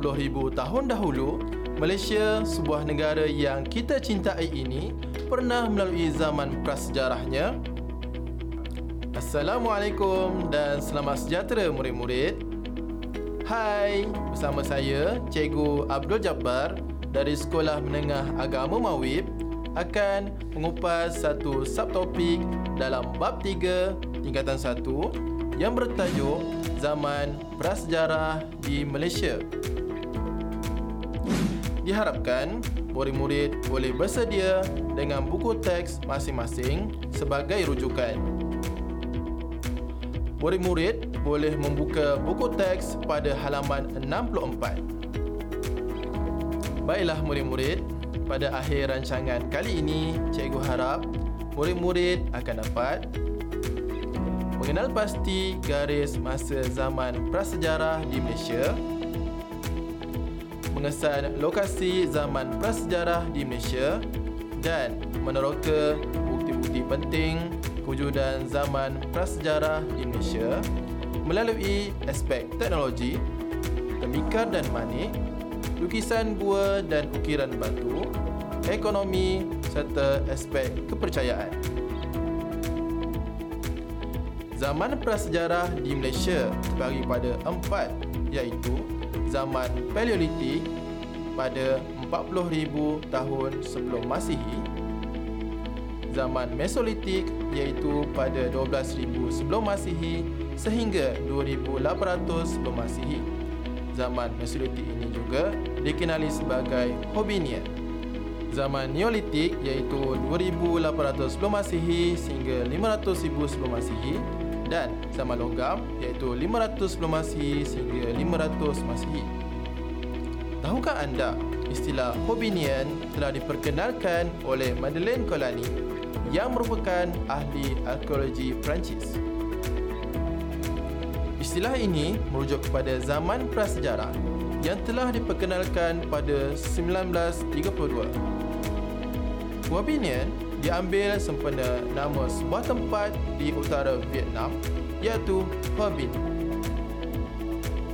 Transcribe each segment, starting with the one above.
40,000 tahun dahulu, Malaysia, sebuah negara yang kita cintai ini, pernah melalui zaman prasejarahnya. Assalamualaikum dan selamat sejahtera murid-murid. Hai, bersama saya Cikgu Abdul Jabbar dari Sekolah Menengah Agama Mawib akan mengupas satu subtopik dalam bab 3 tingkatan 1 yang bertajuk Zaman Prasejarah di Malaysia. Diharapkan murid-murid boleh bersedia dengan buku teks masing-masing sebagai rujukan. Murid-murid boleh membuka buku teks pada halaman 64. Baiklah murid-murid, pada akhir rancangan kali ini, cikgu harap murid-murid akan dapat mengenal pasti garis masa zaman prasejarah di Malaysia, mengesan lokasi zaman prasejarah di Malaysia dan meneroka bukti-bukti penting kewujudan zaman prasejarah di Malaysia melalui aspek teknologi, tembikar dan manik, lukisan gua dan ukiran batu, ekonomi serta aspek kepercayaan. Zaman prasejarah di Malaysia terbagi pada empat iaitu zaman Paleolitik pada 40,000 tahun sebelum Masihi, zaman Mesolitik iaitu pada 12,000 sebelum Masihi sehingga 2,800 sebelum Masihi. Zaman Mesolitik ini juga dikenali sebagai Hobbinian. Zaman Neolitik iaitu 2800 sebelum Masihi sehingga 500,000 sebelum Masihi dan zaman logam iaitu 500 sebelum Masihi sehingga 500 Masihi. Tahukah anda istilah Hobbinian telah diperkenalkan oleh Madeleine Colani yang merupakan ahli arkeologi Perancis. Istilah ini merujuk kepada zaman prasejarah yang telah diperkenalkan pada 1932. Wabinian diambil sempena nama sebuah tempat di utara Vietnam iaitu Ho Bin.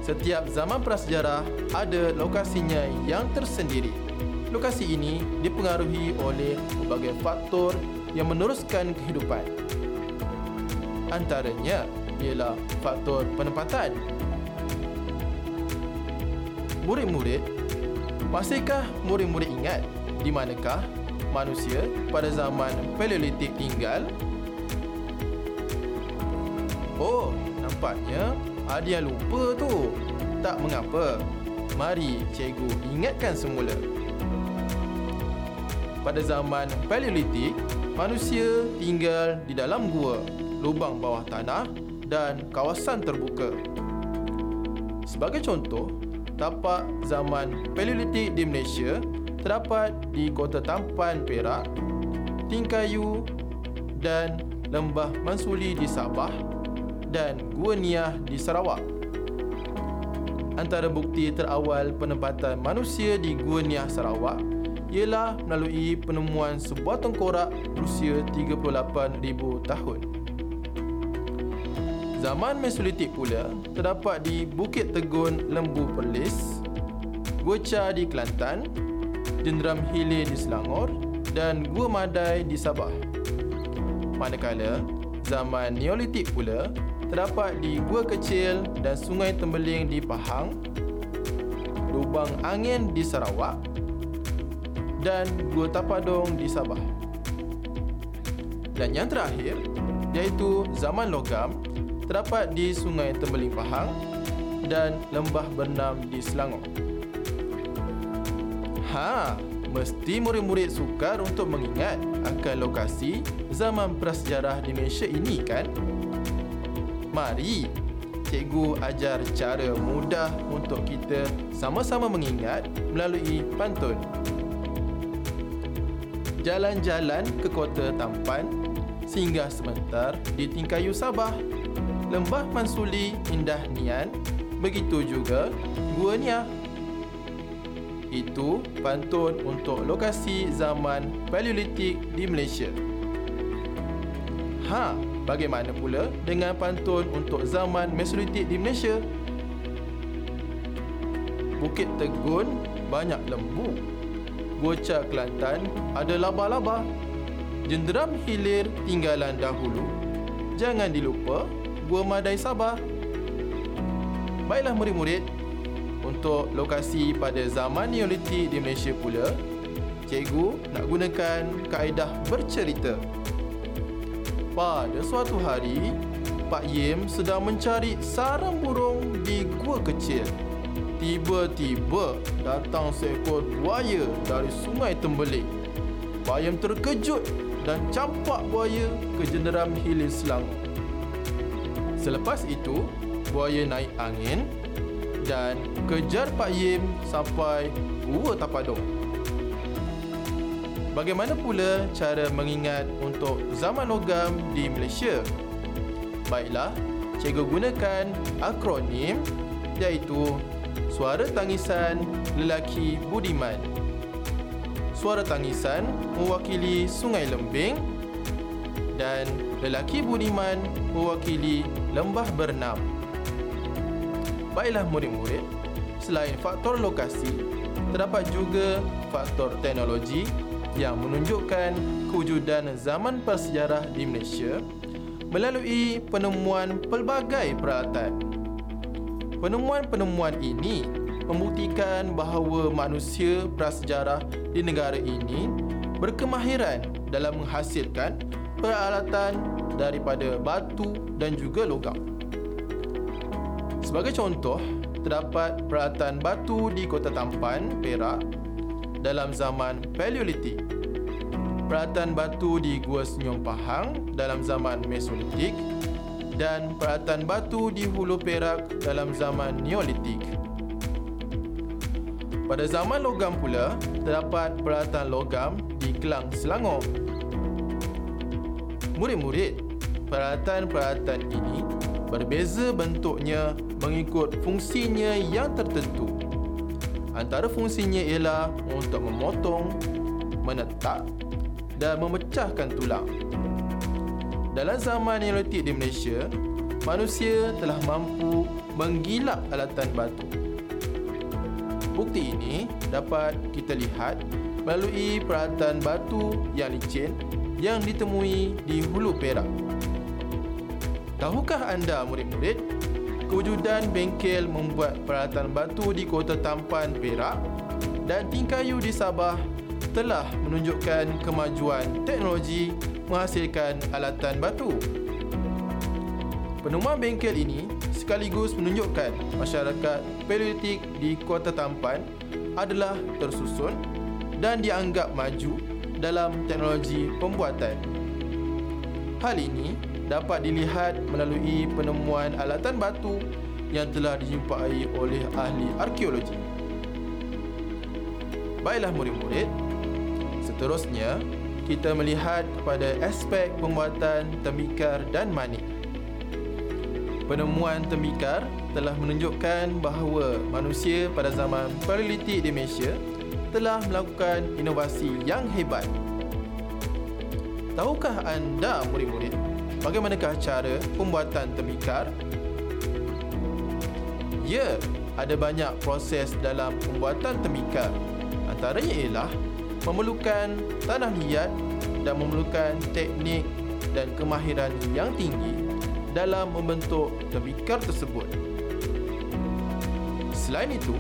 Setiap zaman prasejarah ada lokasinya yang tersendiri. Lokasi ini dipengaruhi oleh berbagai faktor yang meneruskan kehidupan. Antaranya ialah faktor penempatan murid-murid, masihkah murid-murid ingat di manakah manusia pada zaman Paleolitik tinggal? Oh, nampaknya ada yang lupa tu. Tak mengapa. Mari cikgu ingatkan semula. Pada zaman Paleolitik, manusia tinggal di dalam gua, lubang bawah tanah dan kawasan terbuka. Sebagai contoh, tapak zaman Paleolitik di Malaysia terdapat di Kota Tampan, Perak, Tingkayu dan Lembah Mansuli di Sabah dan Gua Niah di Sarawak. Antara bukti terawal penempatan manusia di Gua Niah Sarawak ialah melalui penemuan sebuah tengkorak berusia 38,000 tahun. Zaman Mesolitik pula terdapat di Bukit Tegun Lembu Perlis, Gua di Kelantan, Jenderam Hilir di Selangor dan Gua Madai di Sabah. Manakala zaman Neolitik pula terdapat di Gua Kecil dan Sungai Tembeling di Pahang, Lubang Angin di Sarawak dan Gua Tapadong di Sabah. Dan yang terakhir iaitu zaman logam terdapat di Sungai Tembeling Pahang dan Lembah Bernam di Selangor. Ha, mesti murid-murid sukar untuk mengingat akan lokasi zaman prasejarah di Malaysia ini kan? Mari, cikgu ajar cara mudah untuk kita sama-sama mengingat melalui pantun. Jalan-jalan ke kota Tampan singgah sebentar di Tingkayu Sabah Lembah Mansuli Indah Nian, begitu juga Gua Nia. Itu pantun untuk lokasi zaman Paleolitik di Malaysia. Ha, bagaimana pula dengan pantun untuk zaman Mesolitik di Malaysia? Bukit Tegun banyak lembu. Gua Kelantan ada laba-laba. Jenderam Hilir tinggalan dahulu. Jangan dilupa Gua Madai Sabah. Baiklah murid-murid, untuk lokasi pada zaman Neolitik di Malaysia pula, cikgu nak gunakan kaedah bercerita. Pada suatu hari, Pak Yim sedang mencari sarang burung di gua kecil. Tiba-tiba datang seekor buaya dari sungai Tembelik. Pak Yim terkejut dan campak buaya ke jenderam hilir Selangor. Selepas itu, buaya naik angin dan kejar Pak Yim sampai Gua Tapadong. Bagaimana pula cara mengingat untuk zaman logam di Malaysia? Baiklah, cikgu gunakan akronim iaitu Suara Tangisan Lelaki Budiman. Suara tangisan mewakili Sungai Lembing dan lelaki budiman mewakili Lembah Bernam. Baiklah murid-murid, selain faktor lokasi, terdapat juga faktor teknologi yang menunjukkan kewujudan zaman persejarah di Malaysia melalui penemuan pelbagai peralatan. Penemuan-penemuan ini membuktikan bahawa manusia prasejarah di negara ini berkemahiran dalam menghasilkan peralatan daripada batu dan juga logam. Sebagai contoh, terdapat peralatan batu di Kota Tampan, Perak dalam zaman Paleolitik. Peralatan batu di Gua Senyum Pahang dalam zaman Mesolitik dan peralatan batu di Hulu Perak dalam zaman Neolitik. Pada zaman logam pula, terdapat peralatan logam di Kelang Selangor. Murid-murid, peralatan-peralatan ini berbeza bentuknya mengikut fungsinya yang tertentu. Antara fungsinya ialah untuk memotong, menetak dan memecahkan tulang. Dalam zaman Neolitik di Malaysia, manusia telah mampu menggilap alatan batu. Bukti ini dapat kita lihat melalui peralatan batu yang licin yang ditemui di Hulu Perak. Tahukah anda murid-murid kewujudan bengkel membuat peralatan batu di Kota Tampan Perak dan Tingkayu di Sabah telah menunjukkan kemajuan teknologi menghasilkan alatan batu. Penemuan bengkel ini sekaligus menunjukkan masyarakat Paleolitik di Kota Tampan adalah tersusun dan dianggap maju dalam teknologi pembuatan. Hal ini dapat dilihat melalui penemuan alatan batu yang telah dijumpai oleh ahli arkeologi. Baiklah murid-murid, seterusnya kita melihat kepada aspek pembuatan tembikar dan manik. Penemuan tembikar telah menunjukkan bahawa manusia pada zaman Paleolitik di Malaysia telah melakukan inovasi yang hebat. Tahukah anda murid-murid bagaimanakah cara pembuatan tembikar? Ya, ada banyak proses dalam pembuatan tembikar. Antaranya ialah memerlukan tanah liat dan memerlukan teknik dan kemahiran yang tinggi dalam membentuk tembikar tersebut. Selain itu,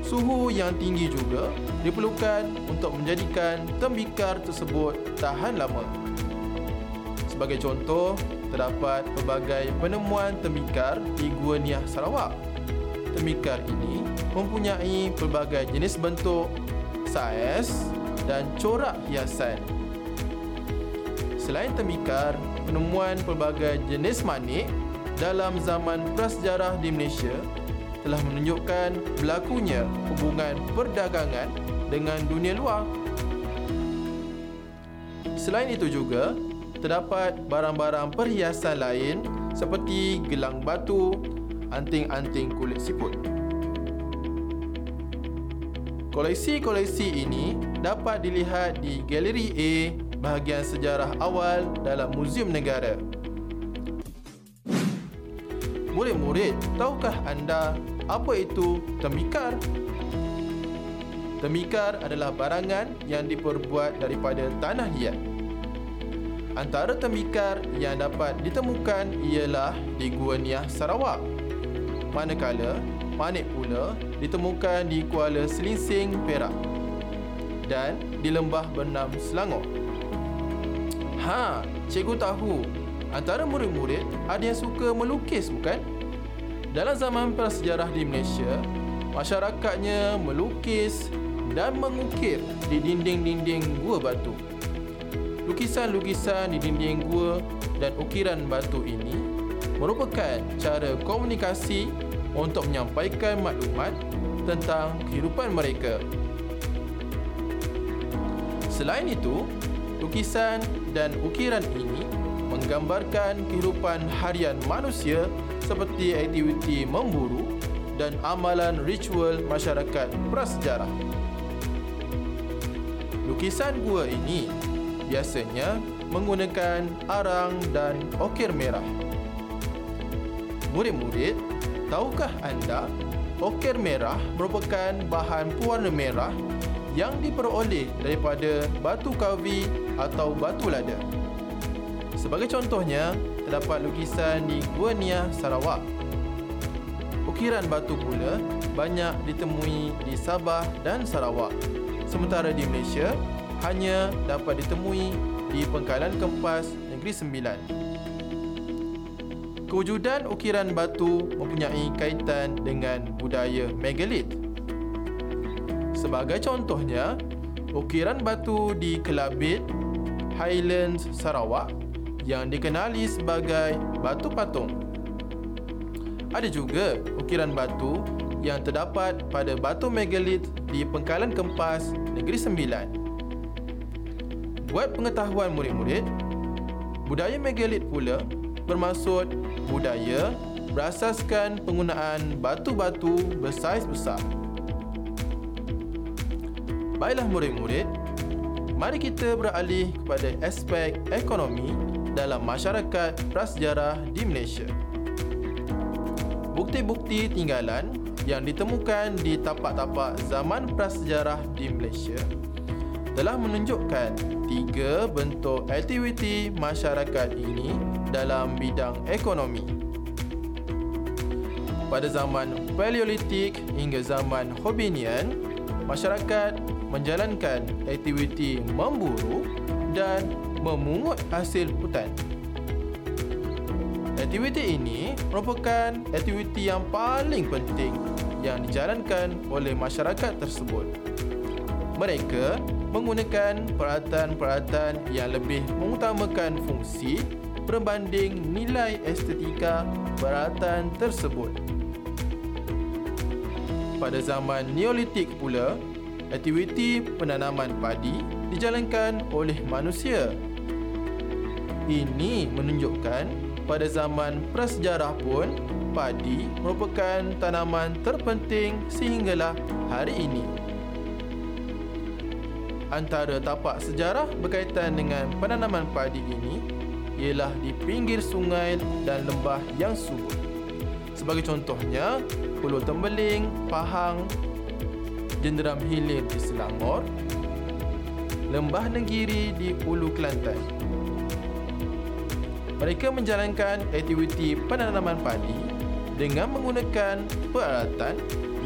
suhu yang tinggi juga diperlukan untuk menjadikan tembikar tersebut tahan lama. Sebagai contoh, terdapat pelbagai penemuan tembikar di Gua Niah Sarawak. Tembikar ini mempunyai pelbagai jenis bentuk, saiz dan corak hiasan. Selain tembikar, penemuan pelbagai jenis manik dalam zaman prasejarah di Malaysia telah menunjukkan berlakunya hubungan perdagangan dengan dunia luar. Selain itu juga, terdapat barang-barang perhiasan lain seperti gelang batu, anting-anting kulit siput. Koleksi-koleksi ini dapat dilihat di Galeri A bahagian sejarah awal dalam Muzium Negara. Murid-murid, tahukah anda apa itu tembikar? Tembikar adalah barangan yang diperbuat daripada tanah liat. Antara tembikar yang dapat ditemukan ialah di Gua Niah, Sarawak. Manakala manik pula ditemukan di Kuala Selinsing, Perak dan di lembah bernam Selangor. Ha, cikgu tahu antara murid-murid ada yang suka melukis bukan? Dalam zaman prasejarah di Malaysia, masyarakatnya melukis dan mengukir di dinding-dinding gua batu. Lukisan-lukisan di dinding gua dan ukiran batu ini merupakan cara komunikasi untuk menyampaikan maklumat tentang kehidupan mereka. Selain itu, lukisan dan ukiran ini menggambarkan kehidupan harian manusia seperti aktiviti memburu dan amalan ritual masyarakat prasejarah. Lukisan gua ini biasanya menggunakan arang dan okir merah. Murid-murid, tahukah anda okir merah merupakan bahan pewarna merah yang diperoleh daripada batu kawi atau batu lada. Sebagai contohnya, terdapat lukisan di Gua Nia, Sarawak. Ukiran batu pula banyak ditemui di Sabah dan Sarawak. Sementara di Malaysia, hanya dapat ditemui di Pengkalan Kempas Negeri Sembilan. Kewujudan ukiran batu mempunyai kaitan dengan budaya megalit. Sebagai contohnya, ukiran batu di Kelabit, Highlands, Sarawak yang dikenali sebagai batu patung. Ada juga ukiran batu yang terdapat pada batu megalit di Pengkalan Kempas Negeri Sembilan. Buat pengetahuan murid-murid, budaya megalit pula bermaksud budaya berasaskan penggunaan batu-batu bersaiz besar. Baiklah murid-murid, mari kita beralih kepada aspek ekonomi dalam masyarakat prasejarah di Malaysia. Bukti-bukti tinggalan yang ditemukan di tapak-tapak zaman prasejarah di Malaysia telah menunjukkan tiga bentuk aktiviti masyarakat ini dalam bidang ekonomi. Pada zaman Paleolitik hingga zaman Hobbinian, masyarakat menjalankan aktiviti memburu dan memungut hasil hutan. Aktiviti ini merupakan aktiviti yang paling penting yang dijalankan oleh masyarakat tersebut. Mereka menggunakan peralatan-peralatan yang lebih mengutamakan fungsi berbanding nilai estetika peralatan tersebut. Pada zaman Neolitik pula, aktiviti penanaman padi dijalankan oleh manusia. Ini menunjukkan pada zaman prasejarah pun padi merupakan tanaman terpenting sehinggalah hari ini antara tapak sejarah berkaitan dengan penanaman padi ini ialah di pinggir sungai dan lembah yang subur. Sebagai contohnya, Pulau Tembeling, Pahang, Jenderam Hilir di Selangor, Lembah Negiri di Ulu Kelantan. Mereka menjalankan aktiviti penanaman padi dengan menggunakan peralatan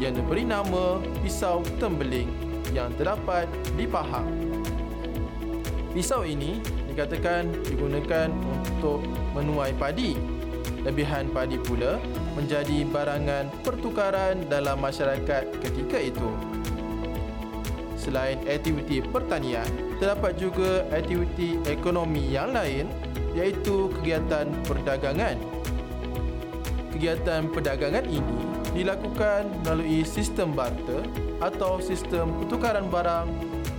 yang diberi nama pisau tembeling yang terdapat di Pahang. Pisau ini dikatakan digunakan untuk menuai padi. Lebihan padi pula menjadi barangan pertukaran dalam masyarakat ketika itu. Selain aktiviti pertanian, terdapat juga aktiviti ekonomi yang lain iaitu kegiatan perdagangan. Kegiatan perdagangan ini dilakukan melalui sistem barter atau sistem pertukaran barang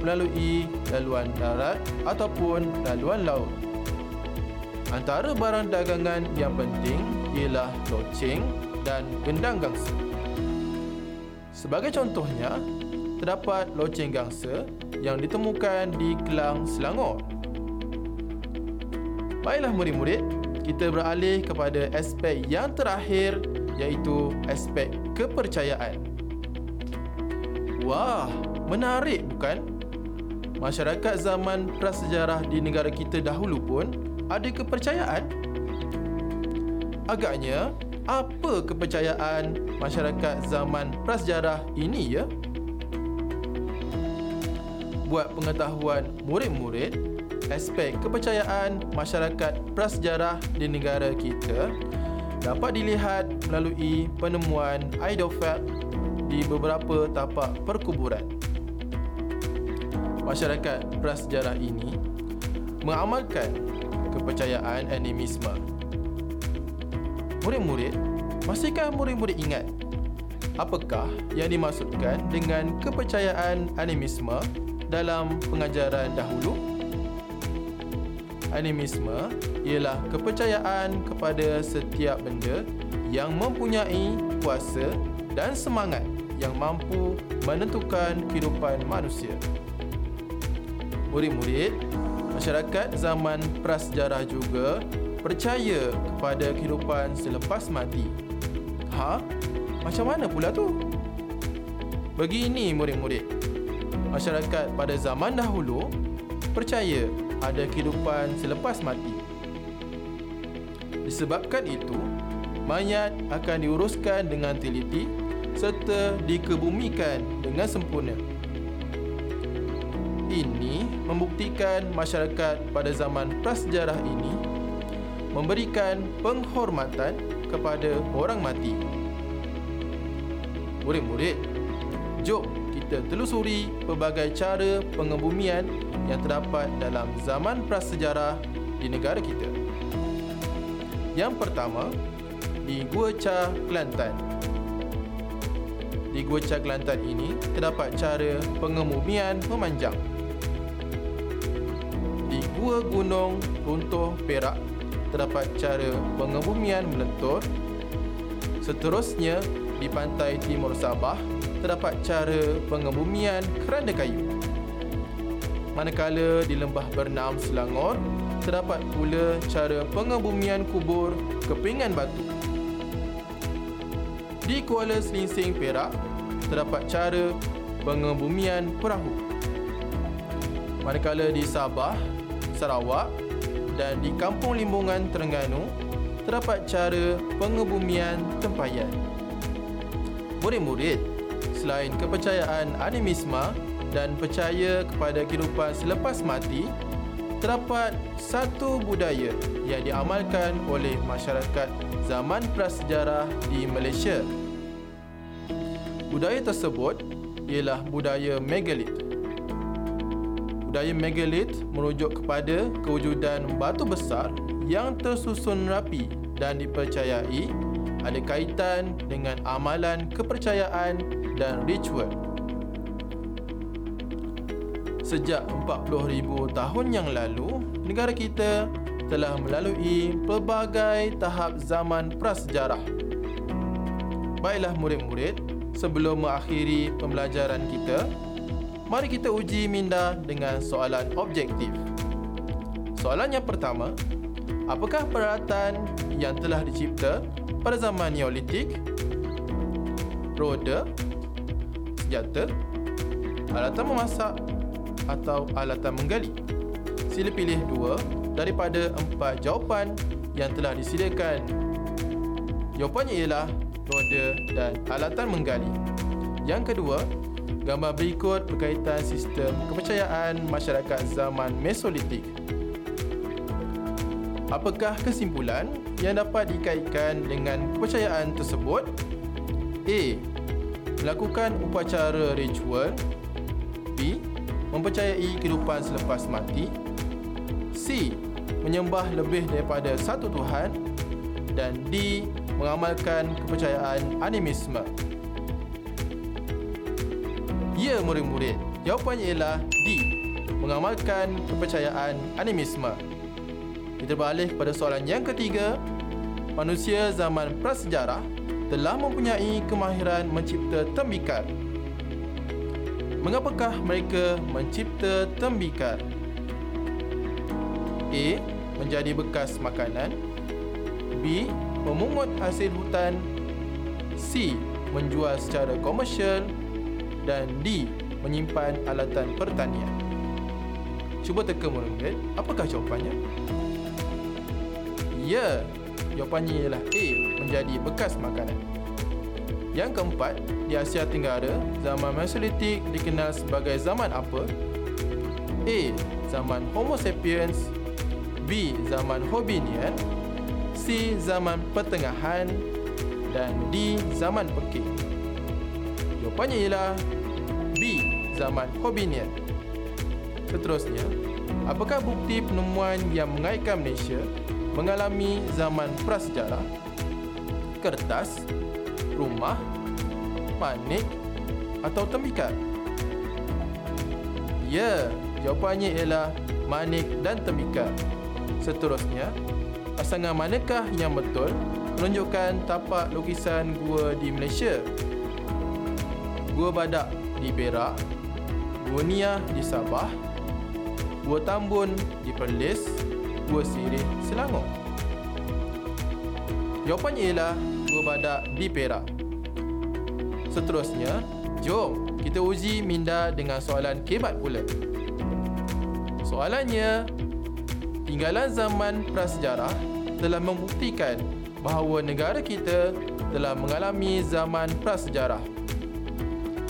melalui laluan darat ataupun laluan laut. Antara barang dagangan yang penting ialah loceng dan gendang gangsa. Sebagai contohnya, terdapat loceng gangsa yang ditemukan di Kelang, Selangor. Baiklah murid-murid, kita beralih kepada aspek yang terakhir iaitu aspek kepercayaan. Wah, menarik bukan? Masyarakat zaman prasejarah di negara kita dahulu pun ada kepercayaan. Agaknya, apa kepercayaan masyarakat zaman prasejarah ini ya? Buat pengetahuan murid-murid, aspek kepercayaan masyarakat prasejarah di negara kita dapat dilihat melalui penemuan idofak di beberapa tapak perkuburan. Masyarakat prasejarah ini mengamalkan kepercayaan animisme. Murid-murid, masihkah murid-murid ingat apakah yang dimaksudkan dengan kepercayaan animisme dalam pengajaran dahulu? Animisme ialah kepercayaan kepada setiap benda yang mempunyai kuasa dan semangat yang mampu menentukan kehidupan manusia. Murid-murid, masyarakat zaman prasejarah juga percaya kepada kehidupan selepas mati. Ha? Macam mana pula tu? Begini murid-murid. Masyarakat pada zaman dahulu percaya ada kehidupan selepas mati. Disebabkan itu, mayat akan diuruskan dengan teliti serta dikebumikan dengan sempurna. Ini membuktikan masyarakat pada zaman prasejarah ini memberikan penghormatan kepada orang mati. Murid-murid, jom kita telusuri pelbagai cara pengebumian yang terdapat dalam zaman prasejarah di negara kita. Yang pertama, di Gua Cha Kelantan. Di Gua Cha Kelantan ini terdapat cara pengebumian memanjang. Di Gua Gunung Runtuh Perak terdapat cara pengebumian melentur. Seterusnya, di pantai timur Sabah terdapat cara pengebumian keranda kayu. Manakala di lembah Bernam Selangor, terdapat pula cara pengebumian kubur kepingan batu. Di Kuala Selinsing Perak, terdapat cara pengebumian perahu. Manakala di Sabah, Sarawak dan di Kampung Limbungan Terengganu, terdapat cara pengebumian tempayan. Murid-murid, selain kepercayaan animisme dan percaya kepada kehidupan selepas mati, terdapat satu budaya yang diamalkan oleh masyarakat zaman prasejarah di Malaysia. Budaya tersebut ialah budaya megalit. Budaya megalit merujuk kepada kewujudan batu besar yang tersusun rapi dan dipercayai ada kaitan dengan amalan kepercayaan dan ritual. Sejak 40,000 tahun yang lalu, negara kita telah melalui pelbagai tahap zaman prasejarah. Baiklah murid-murid, sebelum mengakhiri pembelajaran kita, mari kita uji minda dengan soalan objektif. Soalan yang pertama, apakah peralatan yang telah dicipta pada zaman Neolitik, roda, senjata, alatan memasak atau alatan menggali. Sila pilih dua daripada empat jawapan yang telah disediakan. Jawapannya ialah roda dan alatan menggali. Yang kedua, gambar berikut berkaitan sistem kepercayaan masyarakat zaman Mesolitik. Apakah kesimpulan yang dapat dikaitkan dengan kepercayaan tersebut? A. Melakukan upacara ritual. Mempercayai kehidupan selepas mati C. Menyembah lebih daripada satu Tuhan Dan D. Mengamalkan kepercayaan animisme Ya murid-murid Jawapannya ialah D. Mengamalkan kepercayaan animisme kita beralih kepada soalan yang ketiga. Manusia zaman prasejarah telah mempunyai kemahiran mencipta tembikar. Mengapakah mereka mencipta tembikar? A. Menjadi bekas makanan B. Memungut hasil hutan C. Menjual secara komersial Dan D. Menyimpan alatan pertanian Cuba teka murid-murid Apakah jawapannya? Ya, jawapannya ialah A. Menjadi bekas makanan Yang keempat, di Asia Tenggara Zaman Mesolithic dikenal sebagai zaman apa? A. Zaman Homo sapiens B. Zaman Hobbinian C. Zaman Pertengahan dan D. Zaman Pekik. Jawapannya ialah B. Zaman Hobbinian. Seterusnya, apakah bukti penemuan yang mengaitkan Malaysia mengalami zaman prasejarah? Kertas, rumah, panik atau temikat? Ya, jawapannya ialah manik dan temikat. Seterusnya, pasangan manakah yang betul menunjukkan tapak lukisan gua di Malaysia? Gua Badak di Perak, Gua Niah di Sabah, Gua Tambun di Perlis, Gua Sirih Selangor. Jawapannya ialah Gua Badak di Perak. Seterusnya, jom kita uji minda dengan soalan kebat pula. Soalannya, tinggalan zaman prasejarah telah membuktikan bahawa negara kita telah mengalami zaman prasejarah.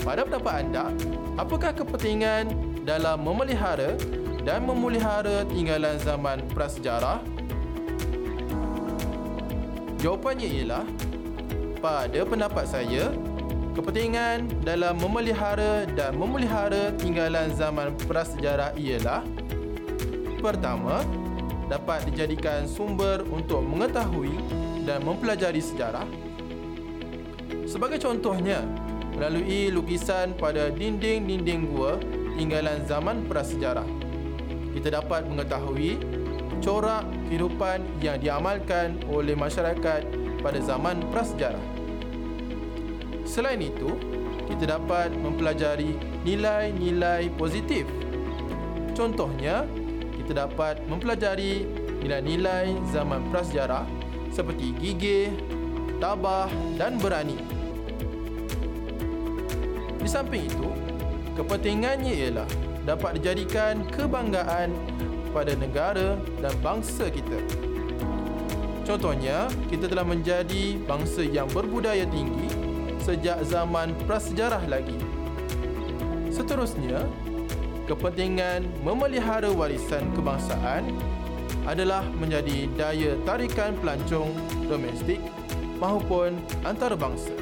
Pada pendapat anda, apakah kepentingan dalam memelihara dan memelihara tinggalan zaman prasejarah? Jawapannya ialah, pada pendapat saya, kepentingan dalam memelihara dan memelihara tinggalan zaman prasejarah ialah Pertama, dapat dijadikan sumber untuk mengetahui dan mempelajari sejarah. Sebagai contohnya, melalui lukisan pada dinding-dinding gua tinggalan zaman prasejarah. Kita dapat mengetahui corak kehidupan yang diamalkan oleh masyarakat pada zaman prasejarah. Selain itu, kita dapat mempelajari nilai-nilai positif. Contohnya, kita dapat mempelajari nilai-nilai zaman prasejarah seperti gigih, tabah dan berani. Di samping itu, kepentingannya ialah dapat dijadikan kebanggaan pada negara dan bangsa kita. Contohnya, kita telah menjadi bangsa yang berbudaya tinggi sejak zaman prasejarah lagi. Seterusnya, kepentingan memelihara warisan kebangsaan adalah menjadi daya tarikan pelancong domestik maupun antarabangsa.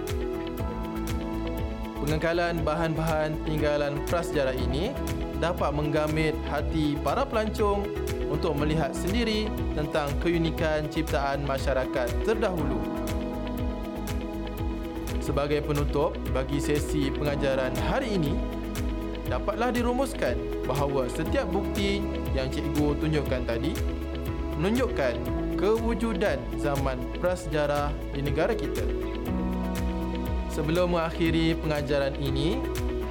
Pengekalan bahan-bahan tinggalan prasejarah ini dapat menggamit hati para pelancong untuk melihat sendiri tentang keunikan ciptaan masyarakat terdahulu. Sebagai penutup bagi sesi pengajaran hari ini, dapatlah dirumuskan bahawa setiap bukti yang cikgu tunjukkan tadi menunjukkan kewujudan zaman prasejarah di negara kita. Sebelum mengakhiri pengajaran ini,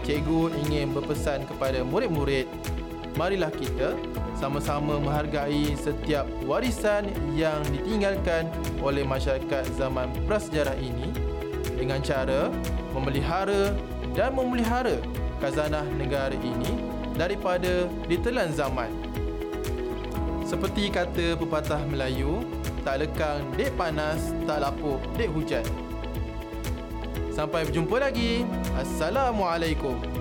cikgu ingin berpesan kepada murid-murid, marilah kita sama-sama menghargai setiap warisan yang ditinggalkan oleh masyarakat zaman prasejarah ini dengan cara memelihara dan memelihara khazanah negara ini daripada ditelan zaman. Seperti kata pepatah Melayu, tak lekang dek panas, tak lapuk dek hujan. Sampai berjumpa lagi. Assalamualaikum.